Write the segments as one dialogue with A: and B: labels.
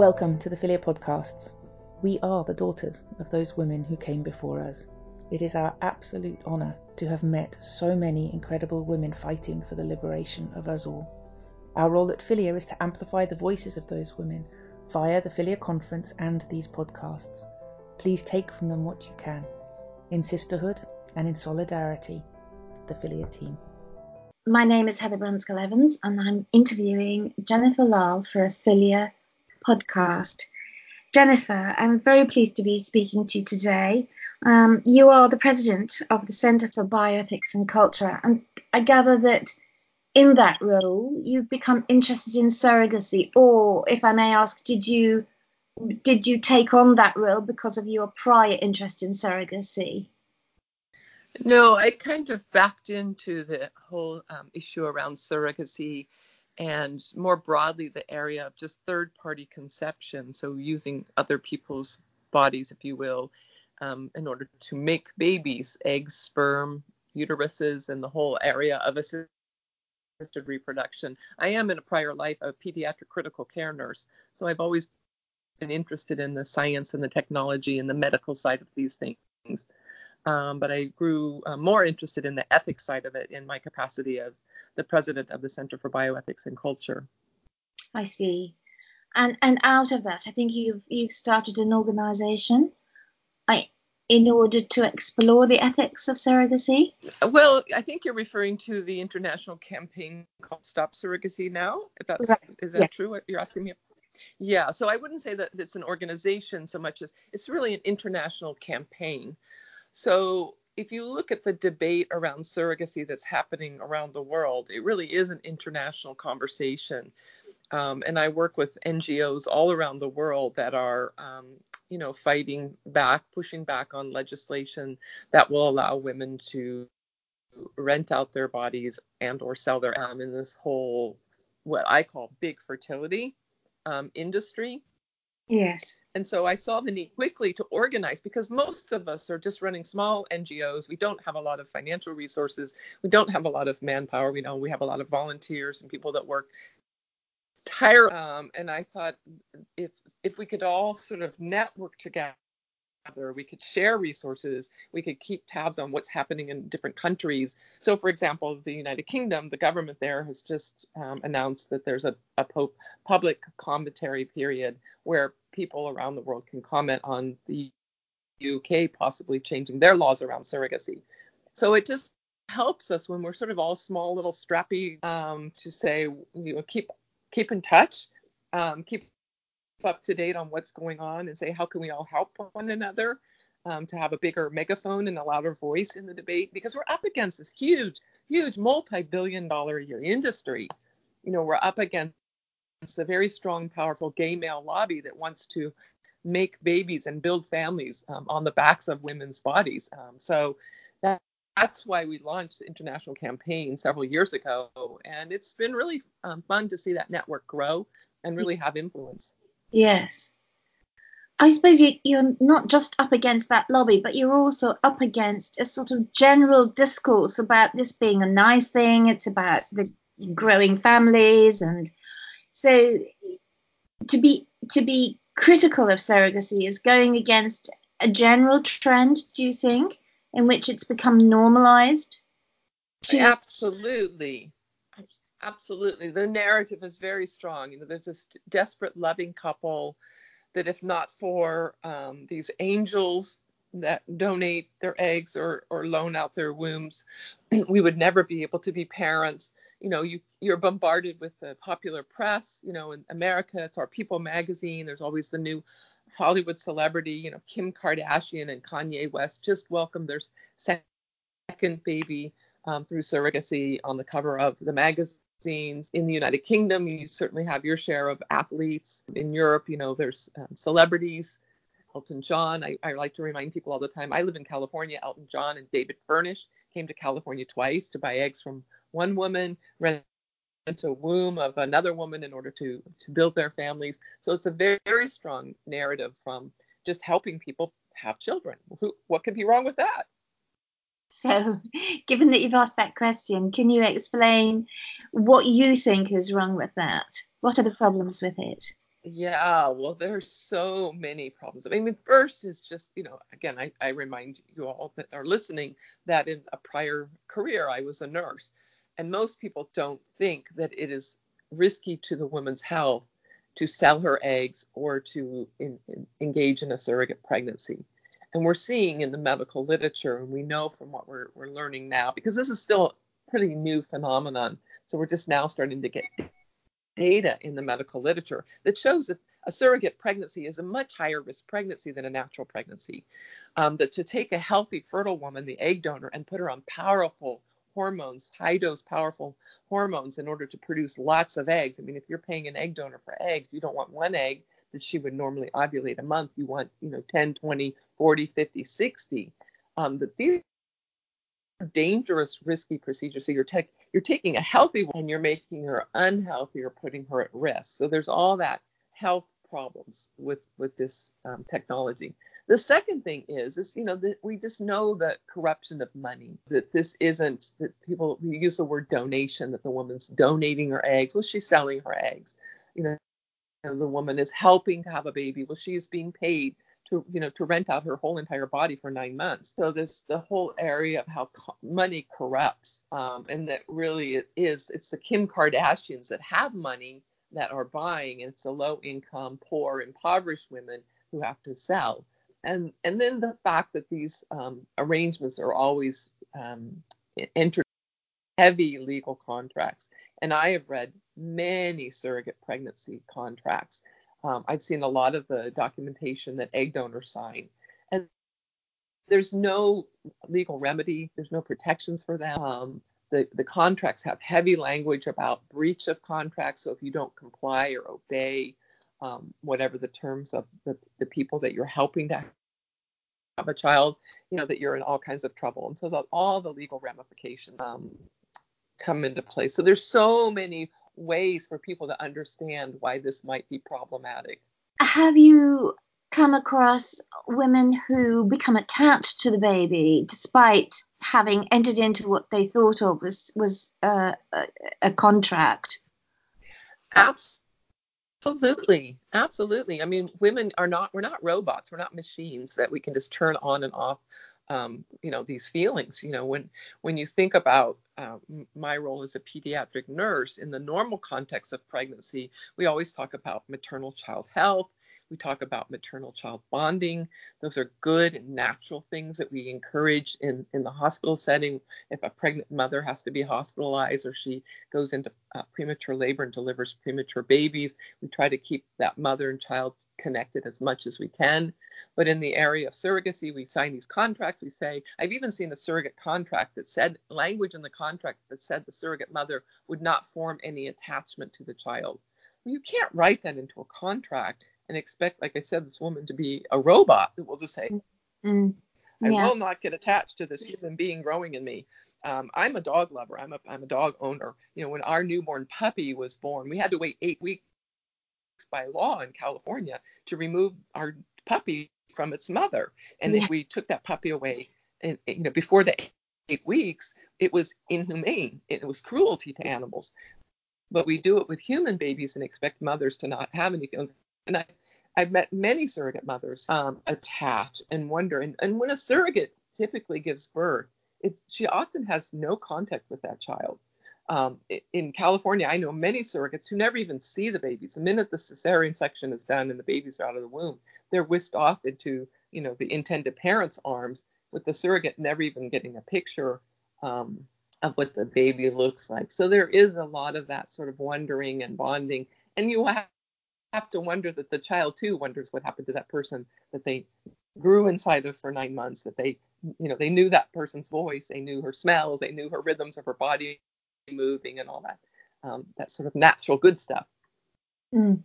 A: Welcome to the FiLiA Podcasts. We are the daughters of those women who came before us. It is our absolute honour to have met so many incredible women fighting for the liberation of us all. Our role at FiLiA is to amplify the voices of those women via the FiLiA Conference and these podcasts. Please take from them what you can. In sisterhood and in solidarity, the FiLiA team.
B: My name is Heather Brunskell-Evans, and I'm interviewing Jennifer Lahl for a FiLiA podcast. Jennifer, I'm very pleased to be speaking to you today. Um, you are the president of the Centre for Bioethics and Culture, and I gather that in that role you've become interested in surrogacy, or if I may ask, did you did you take on that role because of your prior interest in surrogacy?
C: No, I kind of backed into the whole um, issue around surrogacy and more broadly the area of just third party conception so using other people's bodies if you will um, in order to make babies eggs sperm uteruses and the whole area of assisted reproduction. I am in a prior life a pediatric critical care nurse so i've always been interested in the science and the technology and the medical side of these things. Um, but I grew uh, more interested in the ethics side of it in my capacity as the president of the Center for Bioethics and Culture.
B: I see. And and out of that, I think you've you've started an organisation, I in order to explore the ethics of surrogacy.
C: Well, I think you're referring to the international campaign called Stop Surrogacy Now. If that's right. is that yeah. true? What you're asking me? Yeah. So I wouldn't say that it's an organization so much as it's really an international campaign. So if you look at the debate around surrogacy that's happening around the world, it really is an international conversation. Um, and I work with NGOs all around the world that are, um, you know, fighting back, pushing back on legislation that will allow women to rent out their bodies and or sell their um, in this whole what I call big fertility um, industry.
B: Yes.
C: And so I saw the need quickly to organize because most of us are just running small NGOs. We don't have a lot of financial resources. We don't have a lot of manpower. We know we have a lot of volunteers and people that work tire. Um, and I thought if if we could all sort of network together we could share resources we could keep tabs on what's happening in different countries so for example the united kingdom the government there has just um, announced that there's a, a public commentary period where people around the world can comment on the uk possibly changing their laws around surrogacy. So it just helps us when we're sort of all small little strappy um, to say you know keep keep in touch um, keep up to date on what's going on and say how can we all help one another um, to have a bigger megaphone and a louder voice in the debate? Because we're up against this huge huge multi-billion dollar a year industry. You know we're up against a very strong powerful gay male lobby that wants to make babies and build families um, on the backs of women's bodies um, so that, that's why we launched the international campaign several years ago and it's been really um, fun to see that network grow and really have influence
B: Yes. I suppose you, are not just up against that lobby, but you're also up against a sort of general discourse about this being a nice thing. It's about the growing families, and so to be to be critical of surrogacy is going against a general trend. Do you think in which it's become normalized?
C: To- Absolutely absolutely the narrative is very strong you know there's this desperate loving couple that if not for um, these angels that donate their eggs or, or loan out their wombs we would never be able to be parents you know you you're bombarded with the popular press you know in america it's our people magazine there's always the new hollywood celebrity you know kim kardashian and kanye west just welcomed their second baby um, through surrogacy on the cover of the magazines in the United Kingdom. You certainly have your share of athletes. In Europe, you know, there's um, celebrities. Elton John. I, I, like to remind people all the time. I live in California. Elton John and David Furnish came to California twice to buy eggs from one woman, rent a womb of another woman in order to to build their families. So it's a very, very strong narrative from just helping people have children. Who, what could be wrong with that?
B: So, given that you've asked that question, can you explain what you think is wrong with that? What are the problems with it?
C: Yeah, well, there's so many problems. I mean, first is just, you know, again, I, I remind you all that are listening that in a prior career, I was a nurse. And most people don't think that it is risky to the woman's health to sell her eggs or to in, in, engage in a surrogate pregnancy. And we're seeing in the medical literature, and we know from what we're, we're learning now, because this is still a pretty new phenomenon. So we're just now starting to get data in the medical literature that shows that a surrogate pregnancy is a much higher risk pregnancy than a natural pregnancy. Um, that to take a healthy, fertile woman, the egg donor, and put her on powerful hormones, high dose, powerful hormones in order to produce lots of eggs. I mean, if you're paying an egg donor for eggs, you don't want one egg that she would normally ovulate a month. You want, you know, 10, 20, 40, 50, 60. Um, that these dangerous, risky procedure. So you're, you're taking a healthy one and you're making her unhealthy or putting her at risk. So there's all that health problems with with this um, technology. The second thing is, is you know, that we just know that corruption of money. That this isn't that people use the word donation. That the woman's donating her eggs. Well, she's selling her eggs. You know, the woman is helping to have a baby. Well, she's being paid to you know to rent out her whole entire body for nine months. So this the whole area of how co- money corrupts, um, and that really it is it's the Kim Kardashians that have money that are buying, and it's the low income, poor, impoverished women who have to sell. And and then the fact that these um, arrangements are always um, entered heavy legal contracts. And I have read many surrogate pregnancy contracts um, I've seen a lot of the documentation that egg donors sign, and there's no legal remedy. There's no protections for them. Um, the, the contracts have heavy language about breach of contract. So if you don't comply or obey um, whatever the terms of the, the people that you're helping to have a child, you know that you're in all kinds of trouble. And so that all the legal ramifications um, come into play. So there's so many ways for people to understand why this might be problematic.
B: Have you come across women who become attached to the baby despite having entered into what they thought of was was uh, a, a contract?
C: Absolutely, absolutely. I mean, women are not we're not robots. We're not machines that we can just turn on and off um, you know these feelings you know when when you think about uh, my role as a pediatric nurse in the normal context of pregnancy we always talk about maternal child health we talk about maternal child bonding those are good and natural things that we encourage in in the hospital setting if a pregnant mother has to be hospitalized or she goes into uh, premature labor and delivers premature babies we try to keep that mother and child connected as much as we can but in the area of surrogacy, we sign these contracts. We say, I've even seen a surrogate contract that said language in the contract that said the surrogate mother would not form any attachment to the child. Well, you can't write that into a contract and expect, like I said, this woman to be a robot that will just say, mm, yeah. I will not get attached to this human being growing in me. Um, I'm a dog lover. I'm a I'm a dog owner. You know, when our newborn puppy was born, we had to wait eight weeks by law in California to remove our puppy from its mother. And yeah. if we took that puppy away, and you know, before the eight weeks, it was inhumane. It was cruelty to animals. But we do it with human babies and expect mothers to not have any feelings. And I, I've met many surrogate mothers um, attach and wonder. And, and when a surrogate typically gives birth, it's, she often has no contact with that child. Um, in California, I know many surrogates who never even see the babies. The minute the cesarean section is done and the babies are out of the womb, they're whisked off into, you know, the intended parent's arms, with the surrogate never even getting a picture um, of what the baby looks like. So there is a lot of that sort of wondering and bonding, and you have to wonder that the child too wonders what happened to that person that they grew inside of for nine months that they you know they knew that person's voice they knew her smells they knew her rhythms of her body moving and all that um, that sort of natural good stuff.
B: Mm.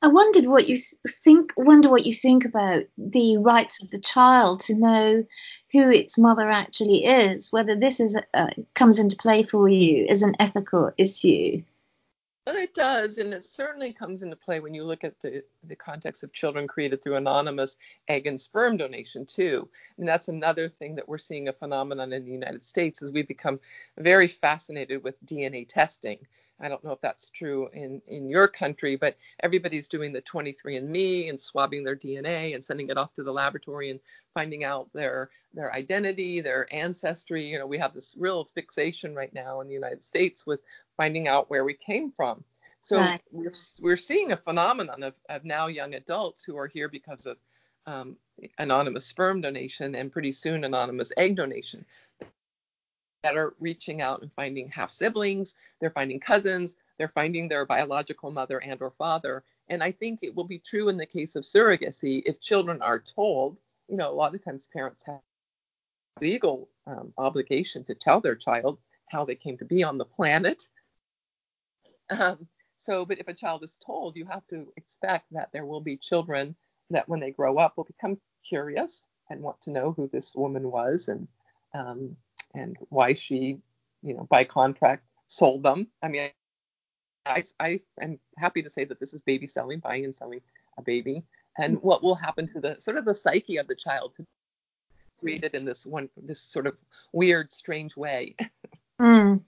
B: I wondered what you think. Wonder what you think about the rights of the child to know who its mother actually is. Whether this is uh, comes into play for you as an ethical issue.
C: Well, it does, and it certainly comes into play when you look at the, the context of children created through anonymous egg and sperm donation too. And that's another thing that we're seeing a phenomenon in the United States is we've become very fascinated with DNA testing. I don't know if that's true in, in your country, but everybody's doing the 23andMe and swabbing their DNA and sending it off to the laboratory and finding out their their identity, their ancestry. You know, we have this real fixation right now in the United States with finding out where we came from. So right. we're, we're seeing a phenomenon of, of now young adults who are here because of um, anonymous sperm donation and pretty soon anonymous egg donation that are reaching out and finding half siblings, they're finding cousins, they're finding their biological mother and or father. And I think it will be true in the case of surrogacy if children are told, you know, a lot of times parents have legal um, obligation to tell their child how they came to be on the planet um, so, but if a child is told, you have to expect that there will be children that when they grow up will become curious and want to know who this woman was and um, and why she, you know, by contract sold them. I mean, I, I am happy to say that this is baby selling, buying and selling a baby, and what will happen to the sort of the psyche of the child to create it in this one, this sort of weird, strange way.
B: Mm.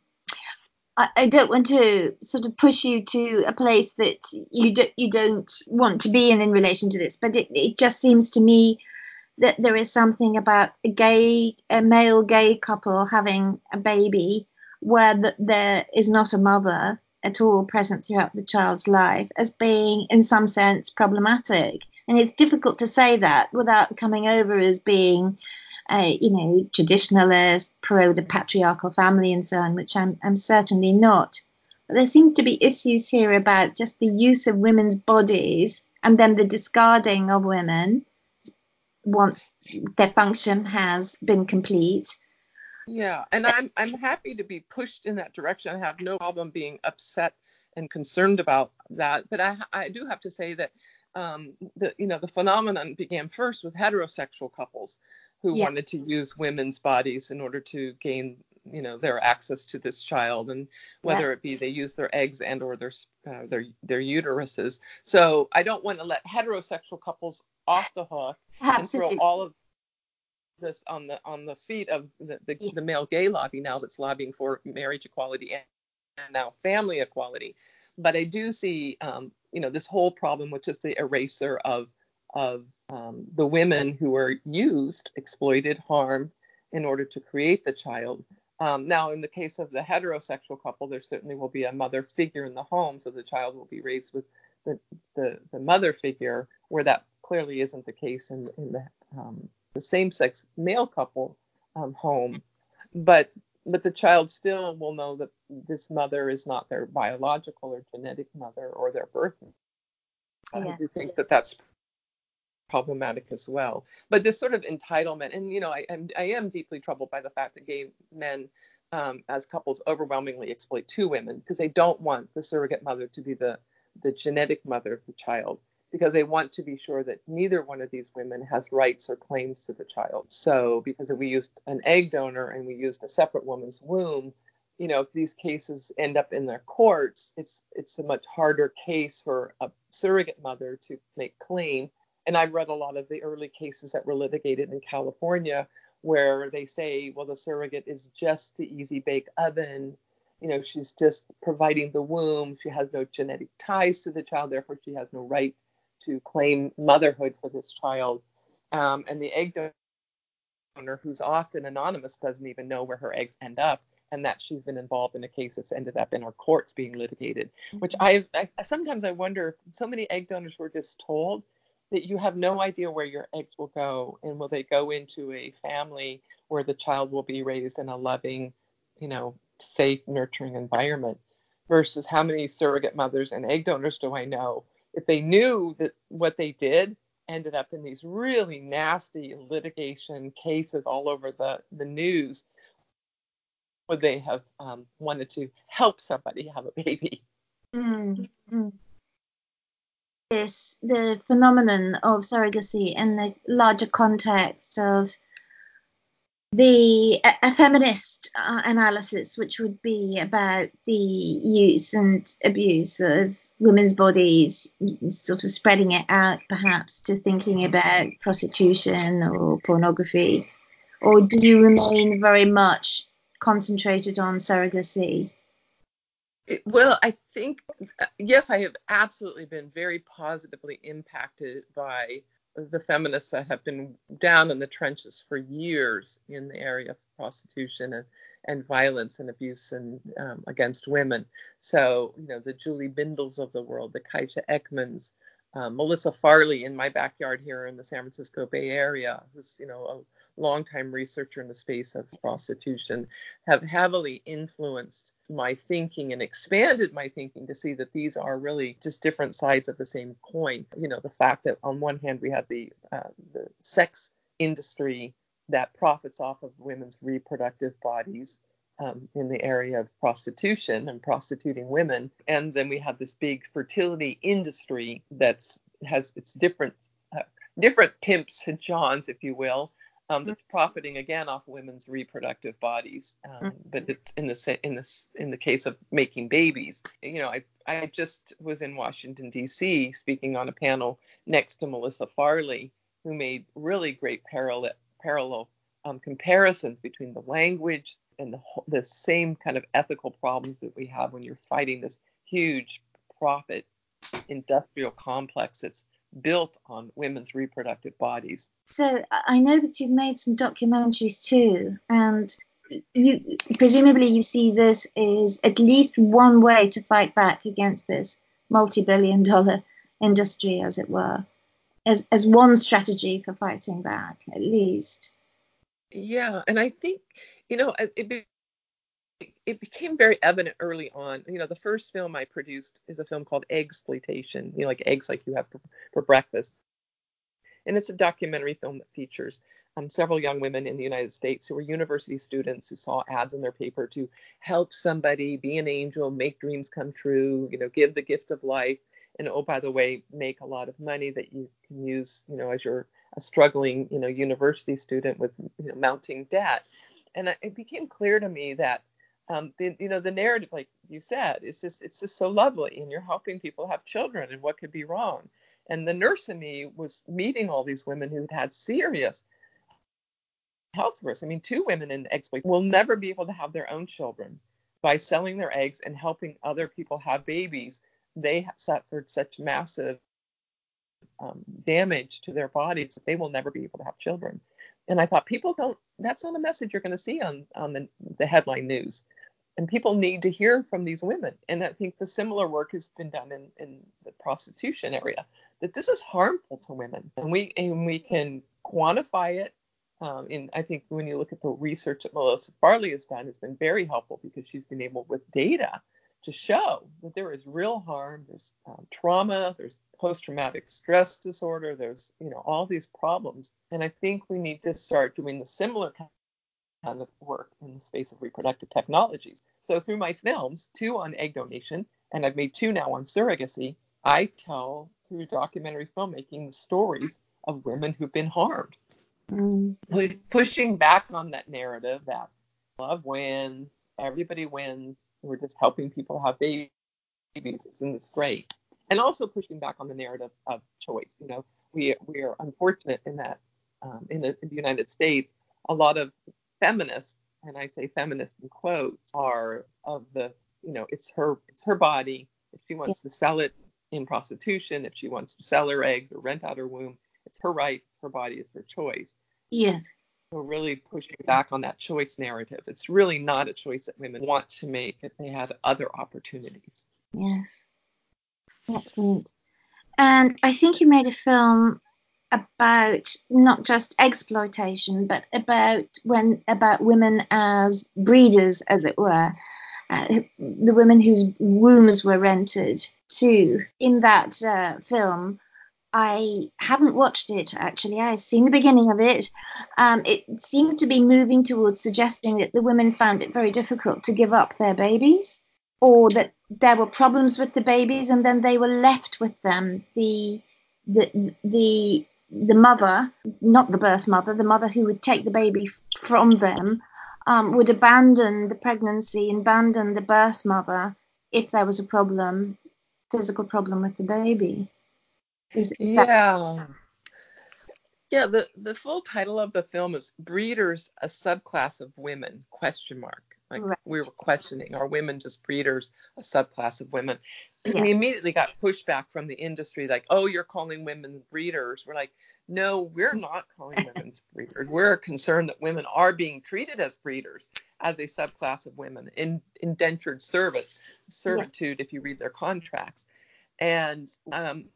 B: I, I don't want to sort of push you to a place that you do, you don't want to be in in relation to this, but it, it just seems to me that there is something about a gay, a male gay couple having a baby where the, there is not a mother at all present throughout the child's life as being, in some sense, problematic. And it's difficult to say that without coming over as being you know traditionalist, pro the patriarchal family, and so on, which I'm I'm certainly not. But there seem to be issues here about just the use of women's bodies and then the discarding of women once their function has been complete.
C: Yeah, and I'm I'm happy to be pushed in that direction. I have no problem being upset and concerned about that. But I I do have to say that um, the you know the phenomenon began first with heterosexual couples who yeah. wanted to use women's bodies in order to gain you know their access to this child and whether yeah. it be they use their eggs and or their uh, their their uteruses so i don't want to let heterosexual couples off the hook Absolutely. and throw all of this on the on the feet of the, the, yeah. the male gay lobby now that's lobbying for marriage equality and, and now family equality but i do see um, you know this whole problem which is the eraser of of um, the women who are used, exploited, harmed in order to create the child. Um, now, in the case of the heterosexual couple, there certainly will be a mother figure in the home, so the child will be raised with the, the, the mother figure, where that clearly isn't the case in, in the, um, the same-sex male couple um, home. But but the child still will know that this mother is not their biological or genetic mother or their birth. Yeah. I do think that that's problematic as well. But this sort of entitlement, and you know, I, I'm, I am deeply troubled by the fact that gay men um, as couples overwhelmingly exploit two women because they don't want the surrogate mother to be the the genetic mother of the child because they want to be sure that neither one of these women has rights or claims to the child. So because we used an egg donor and we used a separate woman's womb, you know, if these cases end up in their courts, it's it's a much harder case for a surrogate mother to make claim and I've read a lot of the early cases that were litigated in California where they say, well, the surrogate is just the easy bake oven. You know, she's just providing the womb. She has no genetic ties to the child, therefore she has no right to claim motherhood for this child. Um, and the egg donor, who's often anonymous, doesn't even know where her eggs end up, and that she's been involved in a case that's ended up in our courts being litigated. Mm-hmm. Which I, I sometimes I wonder, if so many egg donors were just told that you have no idea where your eggs will go and will they go into a family where the child will be raised in a loving, you know, safe, nurturing environment versus how many surrogate mothers and egg donors do I know? If they knew that what they did ended up in these really nasty litigation cases all over the, the news, would they have um, wanted to help somebody have a baby?
B: Mm-hmm this the phenomenon of surrogacy in the larger context of the a, a feminist uh, analysis, which would be about the use and abuse of women's bodies, sort of spreading it out perhaps to thinking about prostitution or pornography, or do you remain very much concentrated on surrogacy?
C: Well, I think, uh, yes, I have absolutely been very positively impacted by the feminists that have been down in the trenches for years in the area of prostitution and, and violence and abuse and um, against women. So, you know, the Julie Bindels of the world, the Kajsa Ekmans, um, Melissa Farley in my backyard here in the San Francisco Bay Area, who's, you know, a longtime researcher in the space of prostitution, have heavily influenced my thinking and expanded my thinking to see that these are really just different sides of the same coin. You know, the fact that on one hand we have the, uh, the sex industry that profits off of women's reproductive bodies um, in the area of prostitution and prostituting women. And then we have this big fertility industry that's has its different uh, different pimps and johns, if you will, um, that's profiting again off women's reproductive bodies. Um, mm-hmm. but it's in the in this in the case of making babies, you know, I I just was in Washington D.C. speaking on a panel next to Melissa Farley, who made really great parallel parallel um, comparisons between the language, and the, the same kind of ethical problems that we have when you're fighting this huge profit industrial complex that's built on women's reproductive bodies.
B: So I know that you've made some documentaries too, and you, presumably you see this as at least one way to fight back against this multi-billion-dollar industry, as it were, as as one strategy for fighting back, at least.
C: Yeah, and I think you know, it, be, it became very evident early on. You know, the first film I produced is a film called Eggsploitation, you know, like eggs like you have for, for breakfast. And it's a documentary film that features um, several young women in the United States who were university students who saw ads in their paper to help somebody, be an angel, make dreams come true, you know, give the gift of life, and oh, by the way, make a lot of money that you can use, you know, as you're a struggling, you know, university student with you know, mounting debt and it became clear to me that um, the, you know the narrative like you said it's just it's just so lovely and you're helping people have children and what could be wrong? And the nurse in me was meeting all these women who had serious health risks. I mean two women in exploit will never be able to have their own children by selling their eggs and helping other people have babies. They suffered such massive um, damage to their bodies that they will never be able to have children and I thought people don't that's not a message you're going to see on on the, the headline news. And people need to hear from these women. And I think the similar work has been done in, in the prostitution area, that this is harmful to women. And we and we can quantify it. Um, and I think when you look at the research that Melissa Farley has done, it's been very helpful because she's been able with data to show that there is real harm, there's um, trauma, there's post-traumatic stress disorder, there's you know all these problems, and I think we need to start doing the similar kind of work in the space of reproductive technologies. So through my films, two on egg donation, and I've made two now on surrogacy, I tell through documentary filmmaking the stories of women who've been harmed. Mm. Pushing back on that narrative that love wins, everybody wins, we're just helping people have babies, and it's great. And also pushing back on the narrative of choice. You know, we we are unfortunate in that um, in, the, in the United States, a lot of feminists, and I say feminists in quotes, are of the you know it's her it's her body. If she wants to sell it in prostitution, if she wants to sell her eggs or rent out her womb, it's her right, her body, it's her choice.
B: Yes
C: we're really pushing back on that choice narrative. It's really not a choice that women want to make if they had other opportunities.
B: Yes. Excellent. And I think you made a film about not just Eggsploitation, but about when about women as breeders, as it were, uh, the women whose wombs were rented too. In that uh, film, I haven't watched it actually. I've seen the beginning of it. Um, it seemed to be moving towards suggesting that the women found it very difficult to give up their babies, or that there were problems with the babies, and then they were left with them. The the the the mother, not the birth mother, the mother who would take the baby from them um, would abandon the pregnancy and abandon the birth mother if there was a problem, physical problem with the baby.
C: Is, is yeah. Yeah, the, the full title of the film is Breeders, a subclass of women, question mark. Like right. we were questioning, are women just breeders, a subclass of women? Yeah. We immediately got pushback from the industry, like, oh, you're calling women breeders. We're like, no, we're not calling women breeders. We're concerned that women are being treated as breeders, as a subclass of women in indentured service, servitude, yeah. if you read their contracts. And um,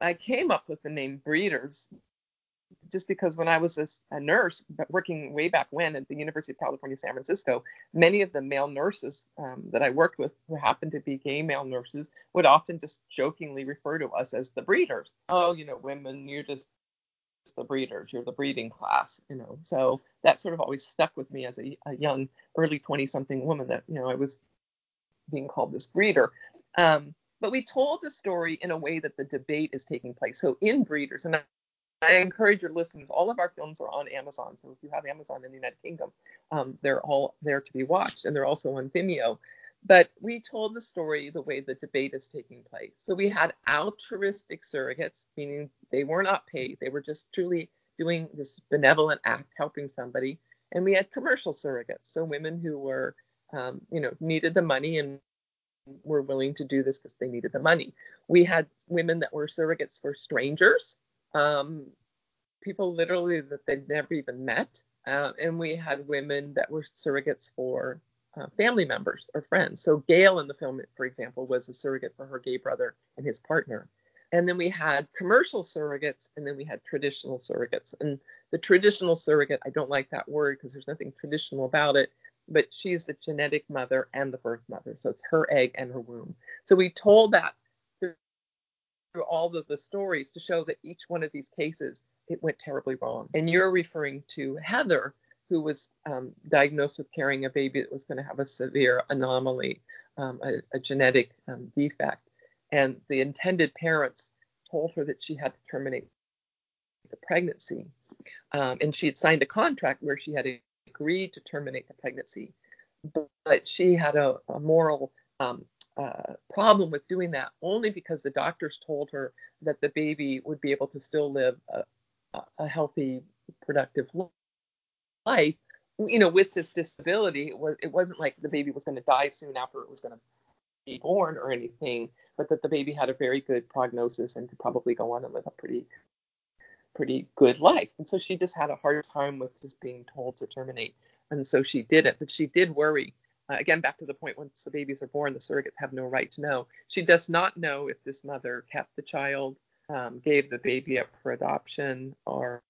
C: I came up with the name breeders just because when I was a, a, nurse working way back when at the University of California, San Francisco, many of the male nurses um, that I worked with who happened to be gay male nurses would often just jokingly refer to us as the breeders. Oh, you know, women, you're just the breeders, you're the breeding class, you know. So that sort of always stuck with me as a, a young, early 20 something woman that, you know, I was being called this breeder. Um, but we told the story in a way that the debate is taking place. So in Breeders, and I encourage your listeners. All of our films are on Amazon, so if you have Amazon in the United Kingdom, um, they're all there to be watched, and they're also on Vimeo. But we told the story the way the debate is taking place. So we had altruistic surrogates, meaning they were not paid; they were just truly doing this benevolent act, helping somebody. And we had commercial surrogates, so women who were, um, you know, needed the money and were willing to do this because they needed the money. We had women that were surrogates for strangers, um, people literally that they'd never even met. Uh, and we had women that were surrogates for uh, family members or friends. So Gail in the film, for example, was a surrogate for her gay brother and his partner. And then we had commercial surrogates, and then we had traditional surrogates. And the traditional surrogate, I don't like that word because there's nothing traditional about it, but she's the genetic mother and the birth mother. So it's her egg and her womb. So we told that through all of the stories to show that each one of these cases it went terribly wrong. And you're referring to Heather, who was um, diagnosed with carrying a baby that was going to have a severe anomaly, um, a, a, genetic um, defect. And the intended parents told her that she had to terminate the pregnancy. Um, and she had signed a contract where she had agreed to terminate the pregnancy. But she had a, a moral um, uh, problem with doing that only because the doctors told her that the baby would be able to still live a, a healthy, productive life. You know, with this disability, it, was, it wasn't like the baby was going to die soon after it was going to be born or anything, but that the baby had a very good prognosis and could probably go on and live a pretty pretty good life. And so she just had a hard time with just being told to terminate. And so she did it. But she did worry uh, again, back to the point once the babies are born, the surrogates have no right to know. She does not know if this mother kept the child, um, gave the baby up for adoption, or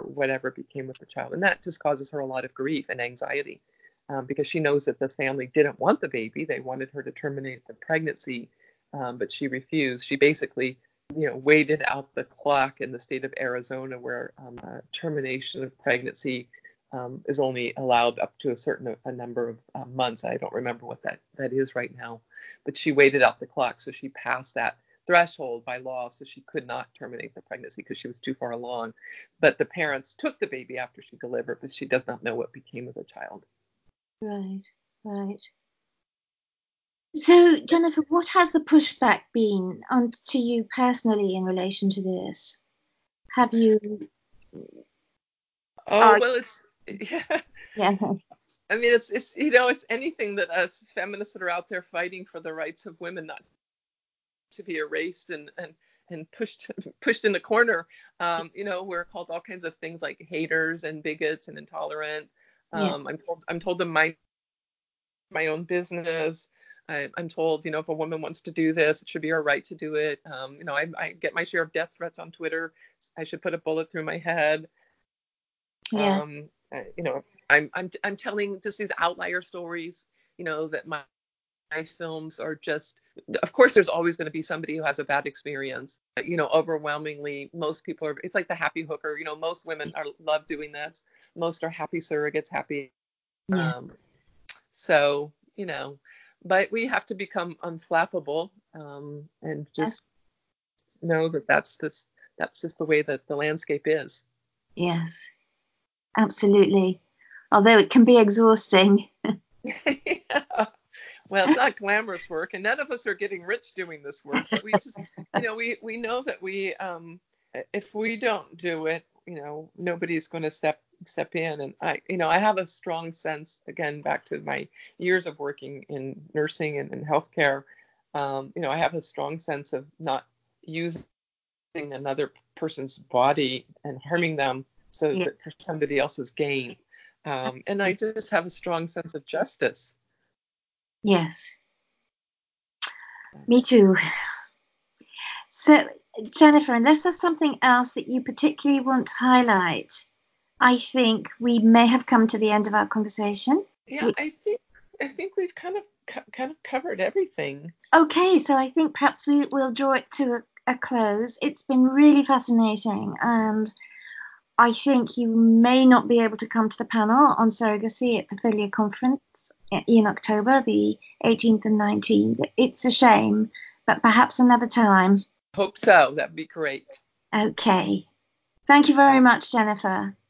C: whatever became with the child. And that just causes her a lot of grief and anxiety um, because she knows that the family didn't want the baby. They wanted her to terminate the pregnancy, um, but she refused. She basically you know, waited out the clock in the state of Arizona where um, termination of pregnancy um, is only allowed up to a certain a number of uh, months. I don't remember what that that is right now, but she waited out the clock, so she passed that threshold by law, so she could not terminate the pregnancy because she was too far along. But the parents took the baby after she delivered, but she does not know what became of the child.
B: Right, right. So, Jennifer, what has the pushback been on to you personally in relation to this? Have you?
C: Oh well, it's yeah. Yeah. I mean, it's it's you know it's anything that us feminists that are out there fighting for the rights of women not to be erased and and and pushed pushed in the corner. Um, you know, we're called all kinds of things like haters and bigots and intolerant. Um, yeah. I'm told I'm told to mind my own business. I, am told, you know, if a woman wants to do this, it should be her right to do it. Um, you know, I, I, get my share of death threats on Twitter. I should put a bullet through my head. Yeah. Um, you know, I'm I'm I'm telling just these outlier stories, you know, that my my films are just of course there's always going to be somebody who has a bad experience you know overwhelmingly most people are it's like the happy hooker you know most women are love doing this most are happy surrogates happy yeah. um so you know but we have to become unflappable um and just yeah. know that that's this that's just the way that the landscape is
B: yes absolutely. although it can be exhausting.
C: yeah. Well, it's not glamorous work, and none of us are getting rich doing this work. But we just, you know, we we know that we, um, if we don't do it, you know, nobody's going to step step in. And I, you know, I have a strong sense, again, back to my years of working in nursing and in healthcare. Um, you know, I have a strong sense of not using another person's body and harming them so yeah. that for somebody else's gain. Um, and I just have a strong sense of justice.
B: Yes. Me too. So, Jennifer, unless there's something else that you particularly want to highlight, I think we may have come to the end of our conversation.
C: Yeah, I think I think we've kind of kind of covered everything.
B: Okay, so I think perhaps we will draw it to a, a close. It's been really fascinating, and I think you may not be able to come to the panel on surrogacy at the FiLiA conference in October, the 18th and 19th. It's a shame, but perhaps another time.
C: Hope so. That'd be great.
B: Okay. Thank you very much, Jennifer.